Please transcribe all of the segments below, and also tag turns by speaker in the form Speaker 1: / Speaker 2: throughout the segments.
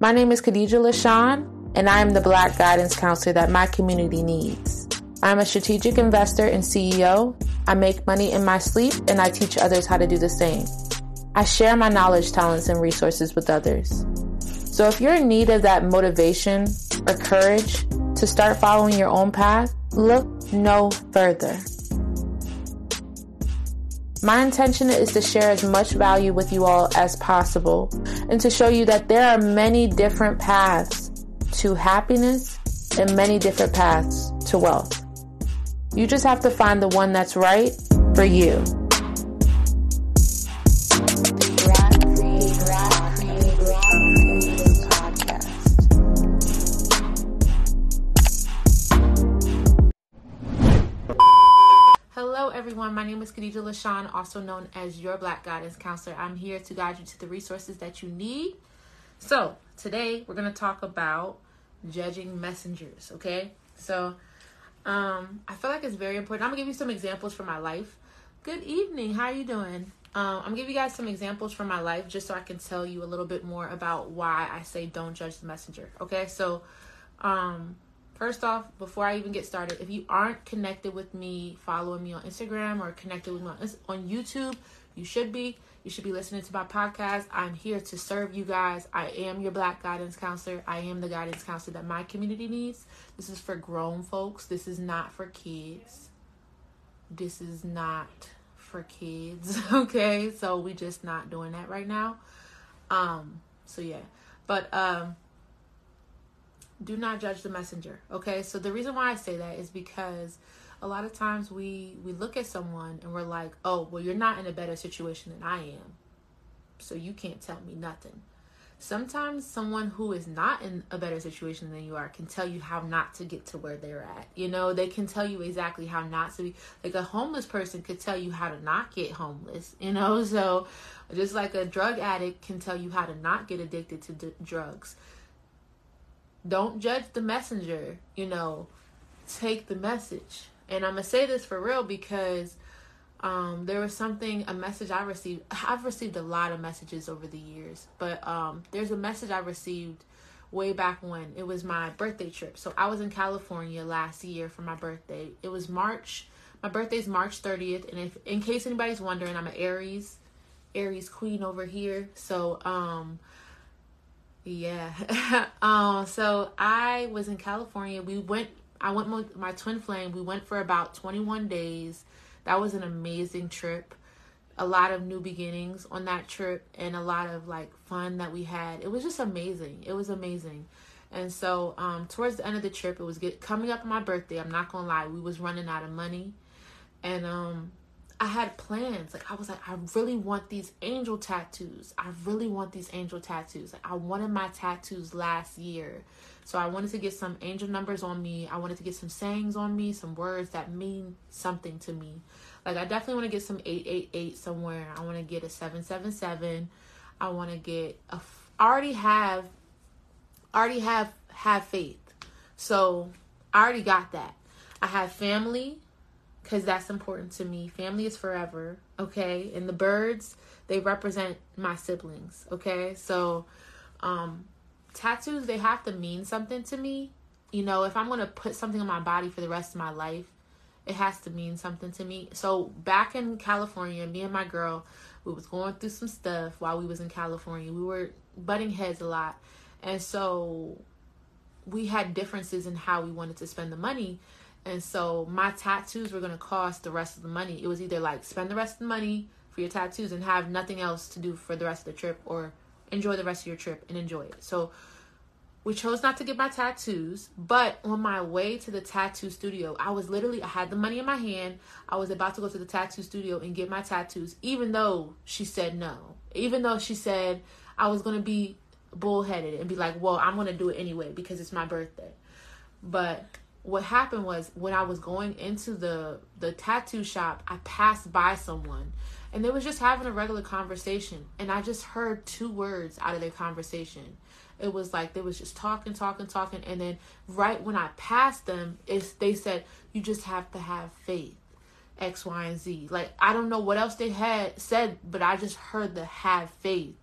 Speaker 1: My name is Khadijah Lashaun, and I am the Black guidance counselor that my community needs. I'm a strategic investor and CEO. I make money in my sleep, and I teach others how to do the same. I share my knowledge, talents, and resources with others. So if you're in need of that motivation or courage to start following your own path, look no further. My intention is to share as much value with you all as possible and to show you that there are many different paths to happiness and many different paths to wealth. You just have to find the one that's right for you. Everyone. My name is Khadijah Lashaun, also known as your Black Guidance Counselor. I'm here to guide you to the resources that you need. So, today we're going to talk about judging messengers, okay? So, um, I feel like it's very important. I'm gonna give you some examples from my life. Good evening. How are you doing? Um, I'm gonna give you guys some examples from my life just so I can tell you a little bit more about why I say don't judge the messenger. Okay, so um, first off, before I even get started, if you aren't connected with me, following me on Instagram or connected with me on, on YouTube, you should be. You should be listening to my podcast. I'm here to serve you guys. I am your black guidance counselor. I am the guidance counselor that my community needs. This is for grown folks. This is not for kids. This is not for kids. Okay? So we just not doing that right now. Um so yeah. But um do not judge the messenger. Okay? So the reason why I say that is because a lot of times we we look at someone and we're like, "Oh, well, you're not in a better situation than I am, so you can't tell me nothing." Sometimes someone who is not in a better situation than you are can tell you how not to get to where they're at. You know, they can tell you exactly how not to be. Like a homeless person could tell you how to not get homeless. You know, so just like a drug addict can tell you how to not get addicted to d- drugs. Don't judge the messenger. You know, take the message and I'm gonna say this for real because um, there was something, a message I received. I've received a lot of messages over the years, but um, there's a message I received way back when it was my birthday trip. So I was in California last year for my birthday. It was March. My birthday's March 30th, and if in case anybody's wondering, I'm an Aries, Aries queen over here. So um, yeah. um, so I was in California. We went I went with my twin flame. We went for about 21 days. That was an amazing trip. A lot of new beginnings on that trip and a lot of like fun that we had. It was just amazing. It was amazing. And so um, towards the end of the trip, it was get, coming up my birthday. I'm not gonna lie, we was running out of money, and um, I had plans. Like I was like, I really want these angel tattoos. I really want these angel tattoos. Like, I wanted my tattoos last year. So I wanted to get some angel numbers on me. I wanted to get some sayings on me, some words that mean something to me. Like I definitely want to get some 888 somewhere. I want to get a 777. I want to get a I already have already have have faith. So I already got that. I have family because that's important to me. Family is forever, okay? And the birds, they represent my siblings, okay? So, um, tattoos, they have to mean something to me. You know, if I'm to put something on my body for the rest of my life, it has to mean something to me. So, back in California, me and my girl, we was going through some stuff while we was in California. We were butting heads a lot. And so we had differences in how we wanted to spend the money. And so my tattoos were going to cost the rest of the money. It was either like spend the rest of the money for your tattoos and have nothing else to do for the rest of the trip or enjoy the rest of your trip and enjoy it. So we chose not to get my tattoos, but on my way to the tattoo studio, I was literally, I had the money in my hand. I was about to go to the tattoo studio and get my tattoos, even though she said no. Even though she said I was going to be bullheaded and be like, well, I'm going to do it anyway because it's my birthday. But what happened was when I was going into the the tattoo shop, I passed by someone and they was just having a regular conversation and I just heard two words out of their conversation. It was like they was just talking, talking, talking and then right when I passed them, it's they said you just have to have faith. X, Y, and Z. Like I don't know what else they had said, but I just heard the have faith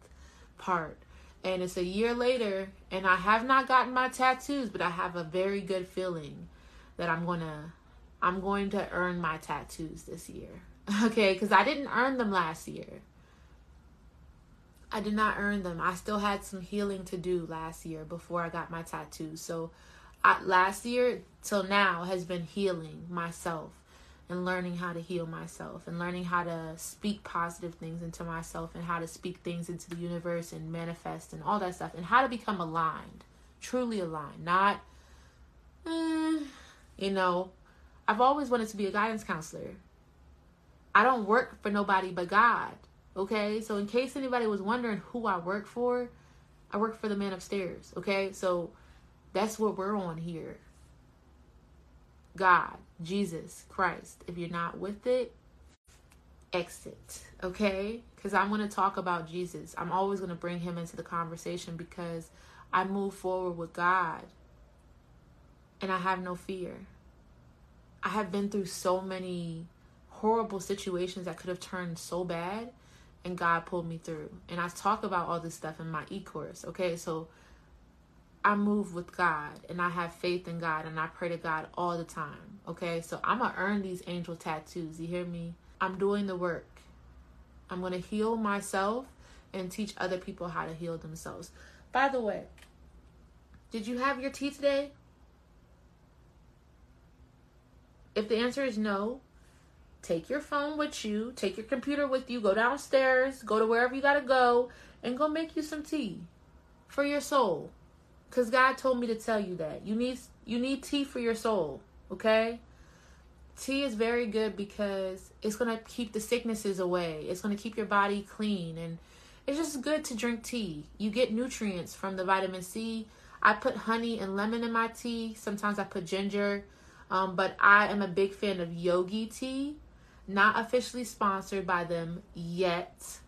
Speaker 1: part. And it's a year later, and I have not gotten my tattoos, but I have a very good feeling that I'm gonna I'm going to earn my tattoos this year. Okay, because I didn't earn them last year. I did not earn them. I still had some healing to do last year before I got my tattoos. So, I, last year till now has been healing myself and learning how to heal myself and learning how to speak positive things into myself and how to speak things into the universe and manifest and all that stuff and how to become aligned, truly aligned, not, eh, you know, I've always wanted to be a guidance counselor. I don't work for nobody but God. Okay? So in case anybody was wondering who I work for, I work for the man upstairs. Okay? So that's what we're on here. God, Jesus, Christ. If you're not with it, exit. Okay? Because I'm going to talk about Jesus. I'm always going to bring him into the conversation because I move forward with God and I have no fear. I have been through so many horrible situations that could have turned so bad and God pulled me through. And I talk about all this stuff in my e-course. Okay, so I move with God and I have faith in God and I pray to God all the time. Okay, so I'm gonna earn these angel tattoos. You hear me? I'm doing the work. I'm gonna heal myself and teach other people how to heal themselves. By the way, did you have your tea today? If the answer is no, take your phone with you, take your computer with you, go downstairs, go to wherever you got to go, and go make you some tea for your soul. Cuz God told me to tell you that. You need you need tea for your soul, okay? Tea is very good because it's going to keep the sicknesses away. It's going to keep your body clean and it's just good to drink tea. You get nutrients from the vitamin C. I put honey and lemon in my tea. Sometimes I put ginger. Um, but I am a big fan of Yogi Tea. Not officially sponsored by them yet.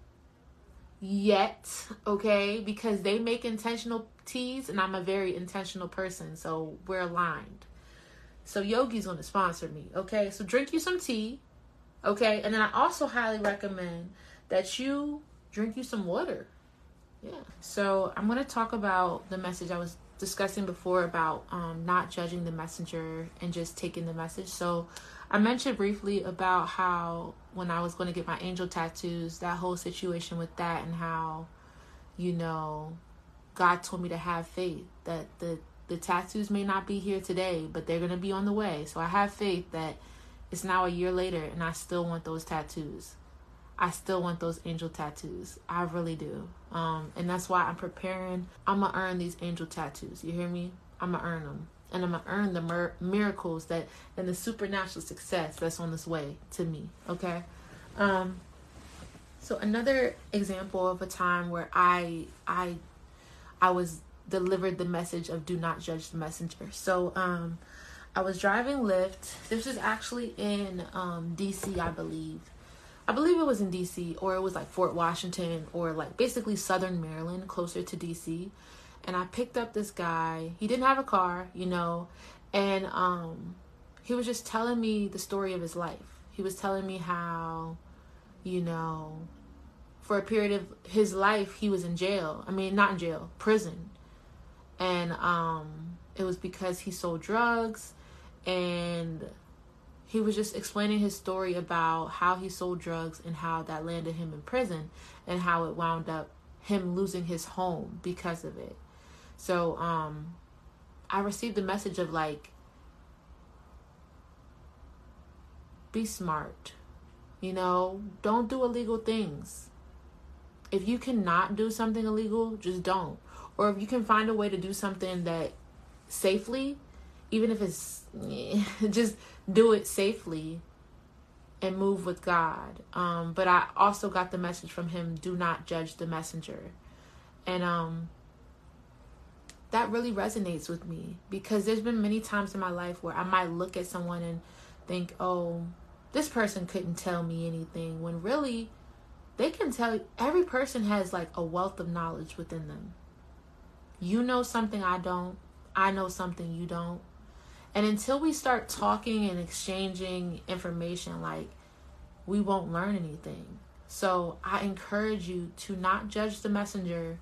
Speaker 1: Yet, okay? Because they make intentional teas and I'm a very intentional person. So we're aligned. So Yogi's going to sponsor me, okay? So drink you some tea, okay? And then I also highly recommend that you drink you some water. Yeah. So I'm going to talk about the message I was discussing before about um, not judging the messenger and just taking the message. So I mentioned briefly about how when I was going to get my angel tattoos, that whole situation with that, and how, you know, God told me to have faith that the the tattoos may not be here today, but they're going to be on the way. So I have faith that it's now a year later and I still want those tattoos. I still want those angel tattoos. I really do. Um, and that's why I'm preparing. I'm gonna earn these angel tattoos. You hear me? I'm gonna earn them, and I'm gonna earn the mir- miracles that and the supernatural success that's on this way to me. Okay. Um, so another example of a time where I I I was delivered the message of do not judge the messenger. So um, I was driving Lyft. This was actually in um, DC, I believe I believe it was in DC or it was like Fort Washington or like basically southern Maryland, closer to DC. And I picked up this guy. He didn't have a car, you know, and um he was just telling me the story of his life. He was telling me how, you know, for a period of his life he was in jail. I mean, not in jail, prison. And um it was because he sold drugs and he was just explaining his story about how he sold drugs and how that landed him in prison and how it wound up him losing his home because of it. So um I received a message of like be smart. You know, don't do illegal things. If you cannot do something illegal, just don't. Or if you can find a way to do something that safely, even if it's just do it safely and move with God. Um, but I also got the message from him do not judge the messenger. And um, that really resonates with me because there's been many times in my life where I might look at someone and think, oh, this person couldn't tell me anything when really they can tell every person has like a wealth of knowledge within them. You know something I don't, I know something you don't. And until we start talking and exchanging information, like we won't learn anything. So I encourage you to not judge the messenger.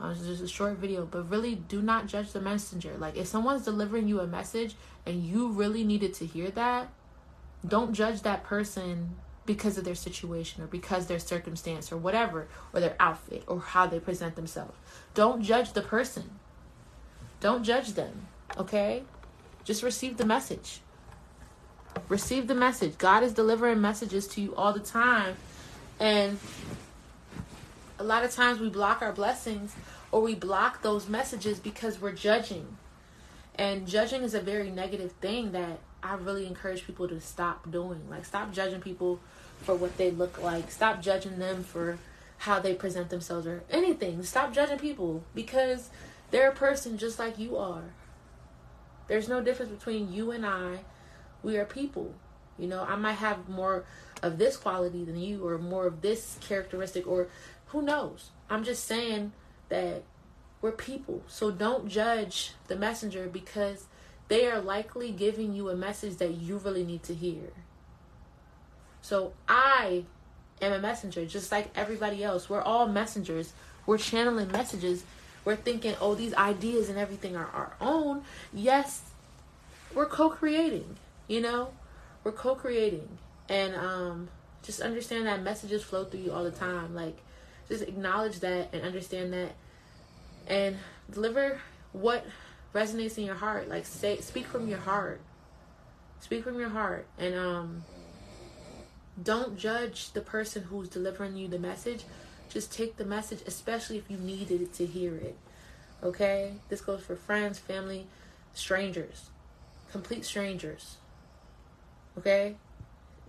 Speaker 1: Uh, it's just a short video, but really do not judge the messenger. Like if someone's delivering you a message and you really needed to hear that, don't judge that person because of their situation or because their circumstance or whatever or their outfit or how they present themselves. Don't judge the person. Don't judge them, okay? Just receive the message. Receive the message. God is delivering messages to you all the time. And a lot of times we block our blessings or we block those messages because we're judging. And judging is a very negative thing that I really encourage people to stop doing. Like, stop judging people for what they look like. Stop judging them for how they present themselves or anything. Stop judging people because they're a person just like you are. There's no difference between you and I. We are people. You know, I might have more of this quality than you or more of this characteristic or who knows. I'm just saying that we're people. So don't judge the messenger because they are likely giving you a message that you really need to hear. So I am a messenger, just like everybody else. We're all messengers. We're channeling messages. We're thinking, oh, these ideas and everything are our own. Yes, we're co-creating. You know, we're co-creating, and um, just understand that messages flow through you all the time. Like, just acknowledge that and understand that, and deliver what resonates in your heart. Like, say, speak from your heart. Speak from your heart, and um don't judge the person who's delivering you the message. Just take the message, especially if you needed to hear it. Okay? This goes for friends, family, strangers, complete strangers. Okay?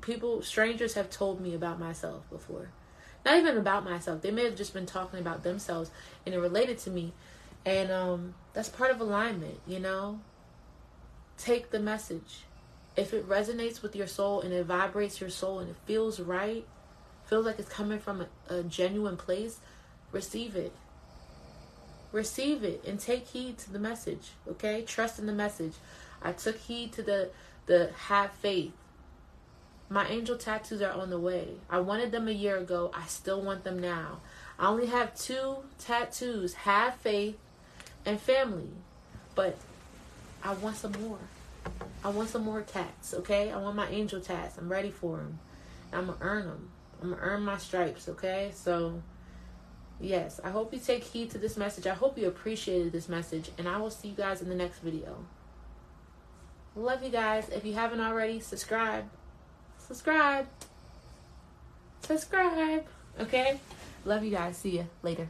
Speaker 1: People, strangers have told me about myself before. Not even about myself. They may have just been talking about themselves and it related to me. And um, that's part of alignment, you know? Take the message if it resonates with your soul and it vibrates your soul and it feels right, feels like it's coming from a, a genuine place, receive it. Receive it and take heed to the message, okay? Trust in the message. I took heed to the the have faith. My angel tattoos are on the way. I wanted them a year ago. I still want them now. I only have two tattoos, have faith and family. But I want some more. I want some more tats, okay? I want my angel tats. I'm ready for them. I'm going to earn them. I'm to earn my stripes, okay? So, yes, I hope you take heed to this message. I hope you appreciated this message. And I will see you guys in the next video. Love you guys. If you haven't already, subscribe. Subscribe. Subscribe. Okay? Love you guys. See you later.